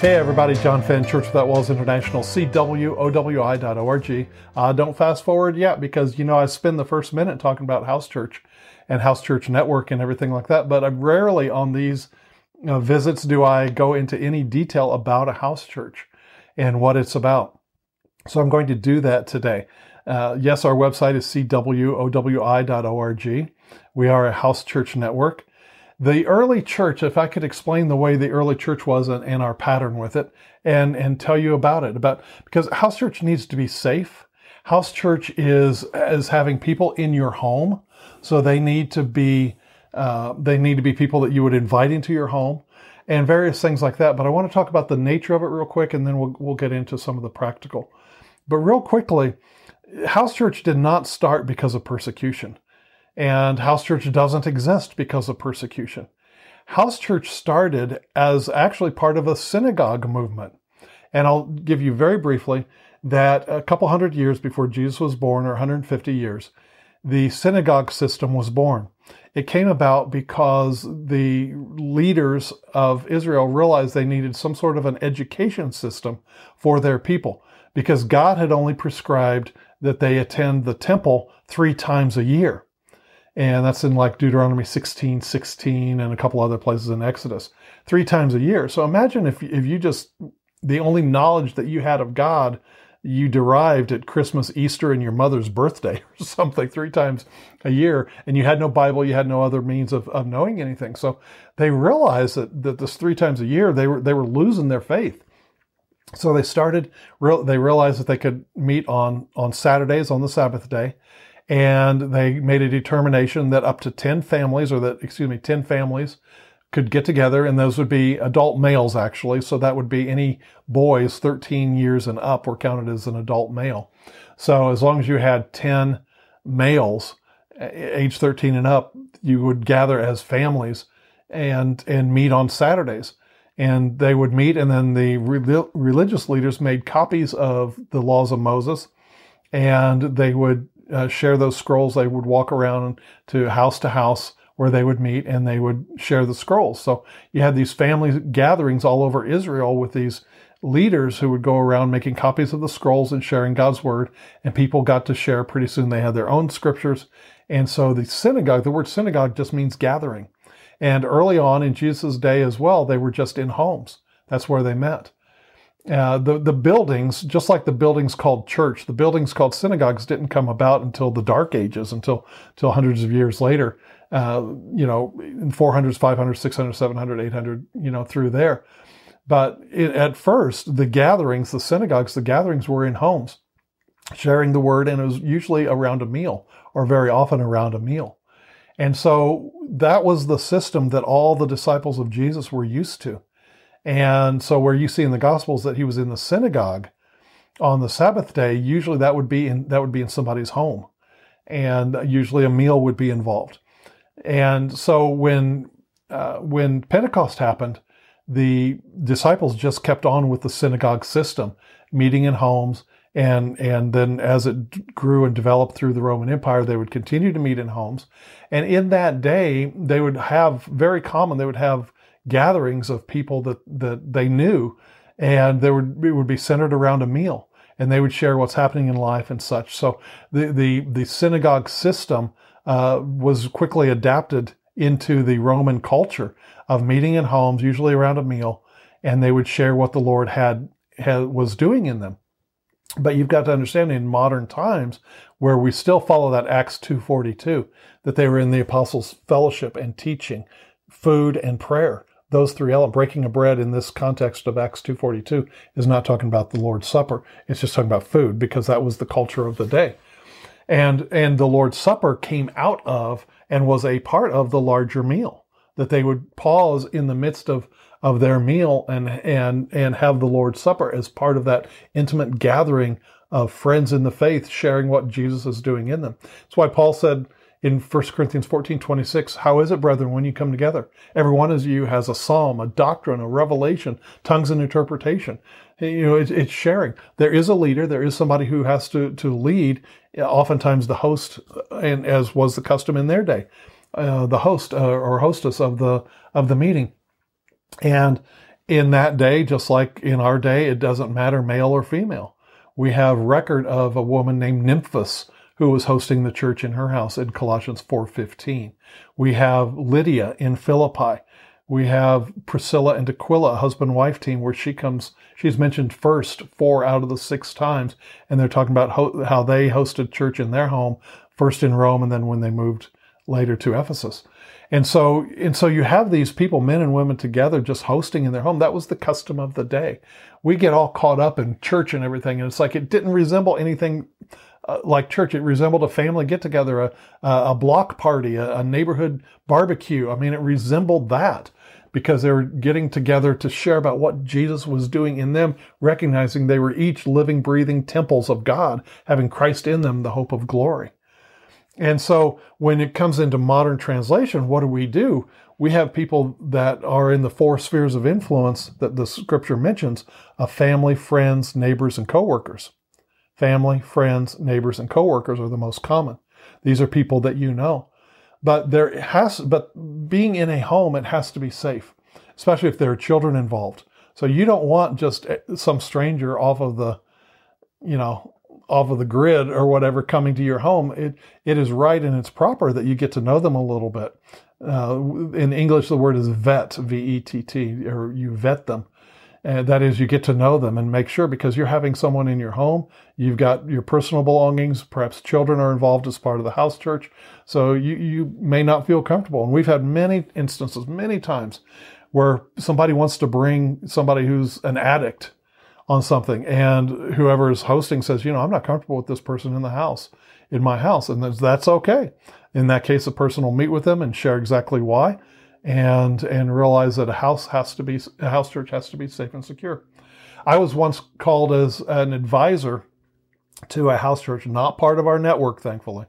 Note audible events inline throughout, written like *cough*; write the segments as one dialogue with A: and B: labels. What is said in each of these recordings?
A: Hey everybody, John Fenn, Church Without Walls International, CWOWI.org. Uh, don't fast forward yet because, you know, I spend the first minute talking about House Church and House Church Network and everything like that, but I'm rarely on these uh, visits do I go into any detail about a house church and what it's about. So I'm going to do that today. Uh, yes, our website is CWOWI.org. We are a house church network. The early church, if I could explain the way the early church was and, and our pattern with it and, and tell you about it, about, because house church needs to be safe. House church is, is having people in your home. So they need to be, uh, they need to be people that you would invite into your home and various things like that. But I want to talk about the nature of it real quick and then we'll, we'll get into some of the practical. But real quickly, house church did not start because of persecution. And house church doesn't exist because of persecution. House church started as actually part of a synagogue movement. And I'll give you very briefly that a couple hundred years before Jesus was born, or 150 years, the synagogue system was born. It came about because the leaders of Israel realized they needed some sort of an education system for their people because God had only prescribed that they attend the temple three times a year and that's in like Deuteronomy 16, 16, and a couple other places in Exodus, three times a year. So imagine if, if you just, the only knowledge that you had of God, you derived at Christmas, Easter, and your mother's birthday *laughs* or something three times a year, and you had no Bible, you had no other means of, of knowing anything. So they realized that, that this three times a year, they were, they were losing their faith. So they started, they realized that they could meet on, on Saturdays on the Sabbath day and they made a determination that up to 10 families, or that, excuse me, 10 families could get together, and those would be adult males actually. So that would be any boys 13 years and up were counted as an adult male. So as long as you had 10 males, age 13 and up, you would gather as families and, and meet on Saturdays. And they would meet, and then the re- religious leaders made copies of the laws of Moses, and they would uh, share those scrolls. They would walk around to house to house where they would meet and they would share the scrolls. So you had these family gatherings all over Israel with these leaders who would go around making copies of the scrolls and sharing God's word. And people got to share pretty soon. They had their own scriptures. And so the synagogue, the word synagogue just means gathering. And early on in Jesus' day as well, they were just in homes. That's where they met. Uh, the the buildings, just like the buildings called church, the buildings called synagogues didn't come about until the Dark Ages, until until hundreds of years later. Uh, you know, in 400s, 500s, 600, 700, 800, you know, through there. But it, at first, the gatherings, the synagogues, the gatherings were in homes, sharing the word, and it was usually around a meal, or very often around a meal. And so that was the system that all the disciples of Jesus were used to. And so where you see in the Gospels that he was in the synagogue on the Sabbath day, usually that would be in that would be in somebody's home, and usually a meal would be involved. And so when uh, when Pentecost happened, the disciples just kept on with the synagogue system, meeting in homes, and and then as it grew and developed through the Roman Empire, they would continue to meet in homes, and in that day they would have very common they would have gatherings of people that, that they knew. And there would, it would be centered around a meal and they would share what's happening in life and such. So the, the, the synagogue system, uh, was quickly adapted into the Roman culture of meeting in homes, usually around a meal, and they would share what the Lord had, had was doing in them. But you've got to understand in modern times where we still follow that Acts 2:42 that they were in the apostles' fellowship and teaching, food and prayer those three elements, breaking of bread in this context of Acts 2.42 is not talking about the Lord's Supper. It's just talking about food because that was the culture of the day. And, and the Lord's Supper came out of and was a part of the larger meal that they would pause in the midst of, of their meal and, and, and have the Lord's Supper as part of that intimate gathering of friends in the faith sharing what Jesus is doing in them. That's why Paul said, in 1 Corinthians 14, 26, how is it, brethren, when you come together? Every one of you has a psalm, a doctrine, a revelation, tongues and interpretation. You know, it's, it's sharing. There is a leader. There is somebody who has to, to lead, oftentimes the host, and as was the custom in their day, uh, the host uh, or hostess of the, of the meeting. And, in that day, just like in our day, it doesn't matter male or female. We have record of a woman named Nymphas who was hosting the church in her house in Colossians 4:15. We have Lydia in Philippi. We have Priscilla and Aquila, husband-wife team, where she comes. She's mentioned first four out of the six times, and they're talking about ho- how they hosted church in their home, first in Rome, and then when they moved later to Ephesus. And so, and so you have these people, men and women together, just hosting in their home. That was the custom of the day. We get all caught up in church and everything, and it's like it didn't resemble anything Uh, like church. It resembled a family get together, a, a block party, a, a neighborhood barbecue. I mean, it resembled that because they were getting together to share about what Jesus was doing in them, recognizing they were each living, breathing temples of God, having Christ in them, the hope of glory. And so when it comes into modern translation, what do we do? We have people that are in the four spheres of influence that the scripture mentions of family, friends, neighbors, and coworkers. Family, friends, neighbors, and coworkers are the most common. These are people that you know. But there has, but being in a home, it has to be safe, especially if there are children involved. So you don't want just some stranger off of the, you know, off of the grid or whatever coming to your home, it, it is right and it's proper that you get to know them a little bit. Uh, in English, the word is vet, V-E-T-T, or you vet them. And that is, you get to know them and make sure because you're having someone in your home, you've got your personal belongings, perhaps children are involved as part of the house church. So you, you may not feel comfortable. And we've had many instances, many times where somebody wants to bring somebody who's an addict on something and whoever is hosting says, you know, I'm not comfortable with this person in the house, in my house. And that's okay. In that case, the person will meet with them and share exactly why and, and realize that a house has to be, a house church has to be safe and secure. I was once called as an advisor to a house church, not part of our network, thankfully.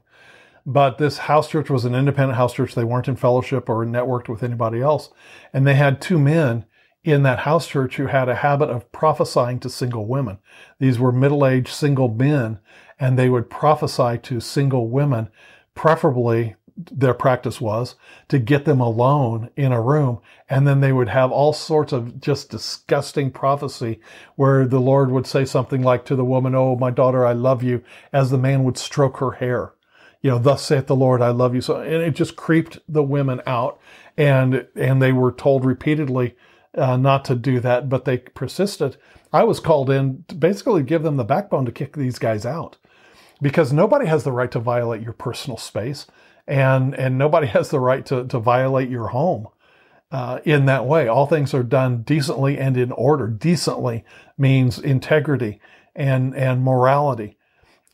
A: But this house church was an independent house church. They weren't in fellowship or networked with anybody else. And they had two men in that house church who had a habit of prophesying to single women. These were middle aged single men, and they would prophesy to single women, preferably their practice was to get them alone in a room. And then they would have all sorts of just disgusting prophecy where the Lord would say something like to the woman, Oh, my daughter, I love you, as the man would stroke her hair. You know, thus saith the Lord, I love you. So, and it just creeped the women out. And, and they were told repeatedly, uh, not to do that, but they persisted. I was called in to basically give them the backbone to kick these guys out because nobody has the right to violate your personal space and, and nobody *laughs* has the right to, to violate your home. Uh, in that way, all things are done decently and in order. Decently means integrity and and morality.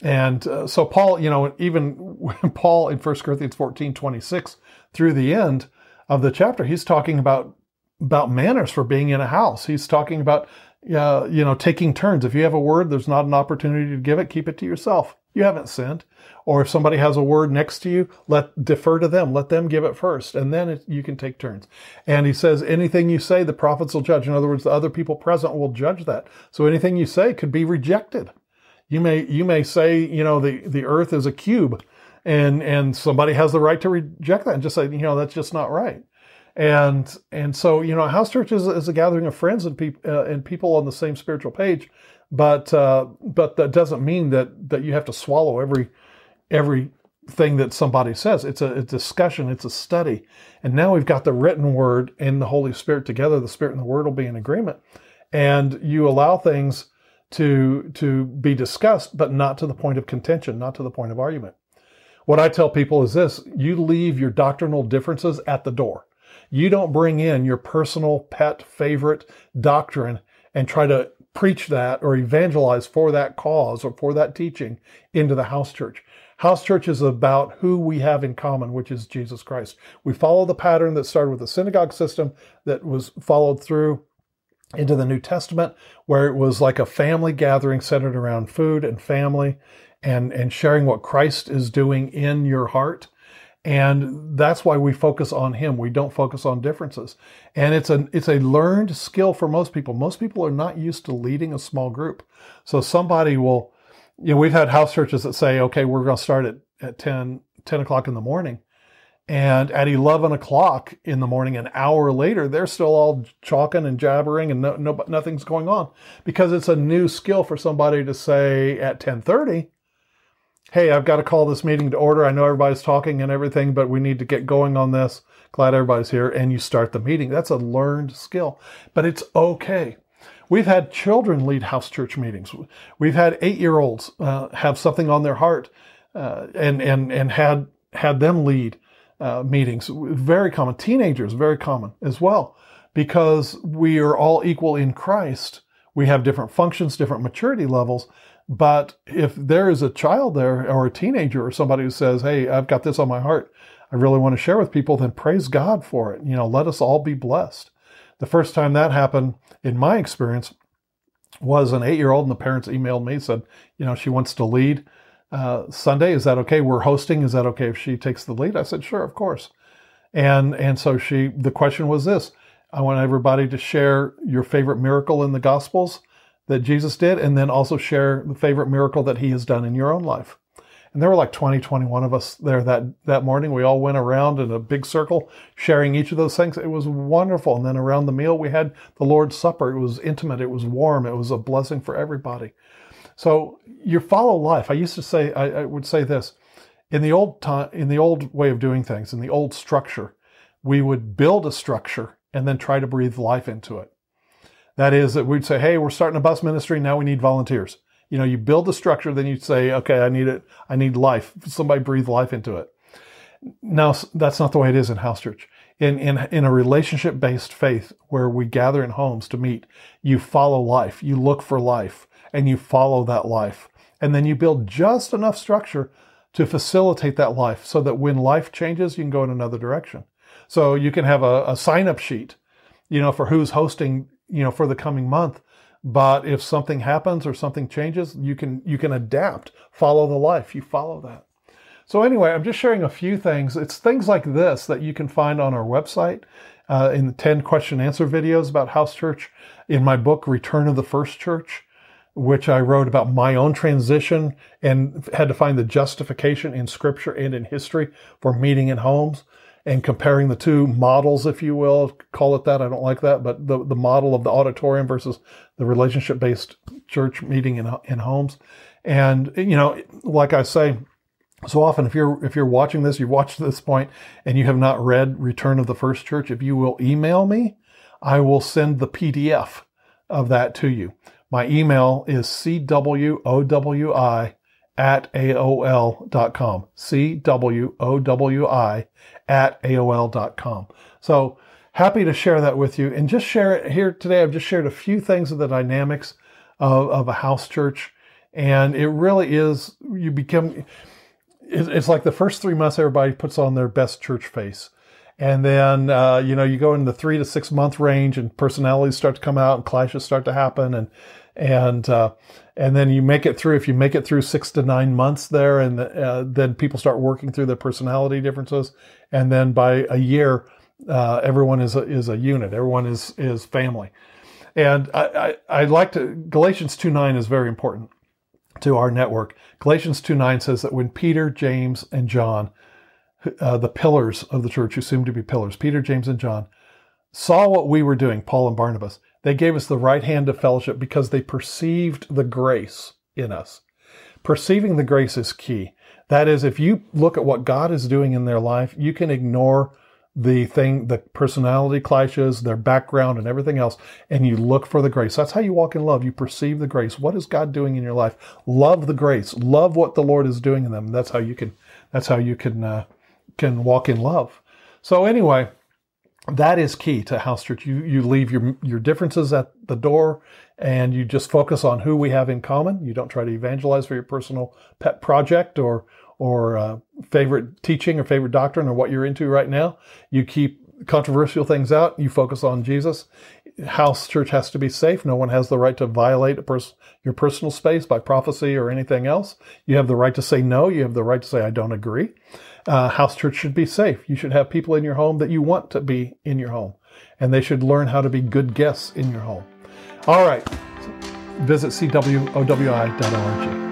A: And uh, so Paul, you know, even *laughs* Paul in 1 Corinthians 14, 26 through the end of the chapter, he's talking about about manners for being in a house. He's talking about, uh, you know, taking turns. If you have a word, there's not an opportunity to give it, keep it to yourself. You haven't sinned. Or if somebody has a word next to you, let defer to them. Let them give it first, and then it, you can take turns. And he says, anything you say, the prophets will judge. In other words, the other people present will judge that. So anything you say could be rejected. You may you may say, you know, the the earth is a cube, and and somebody has the right to reject that and just say, you know, that's just not right and and so you know house church is, is a gathering of friends and people uh, and people on the same spiritual page. But uh, but that doesn't mean that that you have to swallow every every thing that somebody says. It's a, a discussion. It's a study. And now we've got the written word and the holy spirit together. The spirit and the word will be in agreement. And you allow things to to be discussed but not to the point of contention not to the point of argument. What i tell people is this. You leave your doctrinal differences at the door you don't bring in your personal pet favorite doctrine and try to preach that or evangelize for that cause or for that teaching into the house church. House church is about who we have in common, which is Jesus Christ. We follow the pattern that started with the synagogue system that was followed through into the New Testament, where it was like a family gathering centered around food and family and, and sharing what Christ is doing in your heart. And that's why we focus on him. We don't focus on differences. And it's a, it's a learned skill for most people. Most people are not used to leading a small group. So somebody will, you know, we've had house churches that say, okay, we're going to start at, at 10, 10 o'clock in the morning. And at 11 o'clock in the morning, an hour later, they're still all chalking and jabbering and no, no, nothing's going on because it's a new skill for somebody to say at 1030, Hey, I've got to call this meeting to order. I know everybody's talking and everything, but we need to get going on this. Glad everybody's here. And you start the meeting. That's a learned skill, but it's okay. We've had children lead house church meetings. We've had eight year olds uh, have something on their heart uh, and, and, and had, had them lead uh, meetings. Very common. Teenagers, very common as well, because we are all equal in Christ. We have different functions, different maturity levels. But if there is a child there or a teenager or somebody who says, Hey, I've got this on my heart, I really want to share with people, then praise God for it. You know, let us all be blessed. The first time that happened, in my experience, was an eight year old, and the parents emailed me, said, You know, she wants to lead uh, Sunday. Is that okay? We're hosting. Is that okay if she takes the lead? I said, Sure, of course. And, and so she, the question was this I want everybody to share your favorite miracle in the Gospels that Jesus did, and then also share the favorite miracle that he has done in your own life. And there were like 20, 21 of us there that, that morning. We all went around in a big circle sharing each of those things. It was wonderful. And then around the meal, we had the Lord's Supper. It was intimate. It was warm. It was a blessing for everybody. So you follow life. I used to say, I, I would say this in the old time, in the old way of doing things, in the old structure, we would build a structure and then try to breathe life into it. That is that we'd say, Hey, we're starting a bus ministry. Now we need volunteers. You know, you build the structure, then you say, okay, I need it. I need life. Somebody breathe life into it. Now, that's not the way it is in house church. In, in, in a relationship based faith where we gather in homes to meet, you follow life. You look for life and you follow that life. And then you build just enough structure to facilitate that life so that when life changes, you can go in another direction. So you can have a, a sign up sheet, you know, for who's hosting you know, for the coming month. But if something happens or something changes, you can you can adapt. Follow the life. You follow that. So anyway, I'm just sharing a few things. It's things like this that you can find on our website uh, in the 10 question answer videos about house church. In my book, Return of the First Church, which I wrote about my own transition and had to find the justification in scripture and in history for meeting in homes and comparing the two models, if you will, call it that. I don't like that, but the, the model of the auditorium versus the relationship based church meeting in, in homes. And, you know, like I say, so often if you're, if you're watching this, you've watched this point and you have not read Return of the First Church, if you will email me, I will send the PDF of that to you. My email is cwowi at AOL.com. C-W-O-W-I at AOL.com. So happy to share that with you and just share it here today. I've just shared a few things of the dynamics of, of a house church. And it really is, you become, it's like the first three months, everybody puts on their best church face. And then, uh, you know, you go in the three to six month range and personalities start to come out and clashes start to happen. And, and, uh, and then you make it through. If you make it through six to nine months there, and uh, then people start working through their personality differences, and then by a year, uh, everyone is a, is a unit. Everyone is is family, and I, I, I like to Galatians two nine is very important to our network. Galatians two nine says that when Peter, James, and John, uh, the pillars of the church, who seem to be pillars, Peter, James, and John, saw what we were doing, Paul and Barnabas, they gave us the right hand of fellowship because they perceived the grace in us. Perceiving the grace is key. That is, if you look at what God is doing in their life, you can ignore the thing, the personality clashes, their background, and everything else, and you look for the grace. That's how you walk in love. You perceive the grace. What is God doing in your life? Love the grace. Love what the Lord is doing in them. That's how you can. That's how you can uh, can walk in love. So anyway, that is key to house church. You you leave your your differences at the door, and you just focus on who we have in common. You don't try to evangelize for your personal pet project or or uh, favorite teaching or favorite doctrine or what you're into right now. You keep controversial things out. You focus on Jesus. House church has to be safe. No one has the right to violate pers- your personal space by prophecy or anything else. You have the right to say no. You have the right to say I don't agree uh, house church should be safe. You should have people in your home that you want to be in your home, and they should learn how to be good guests in your home. All right, visit cwowi.org.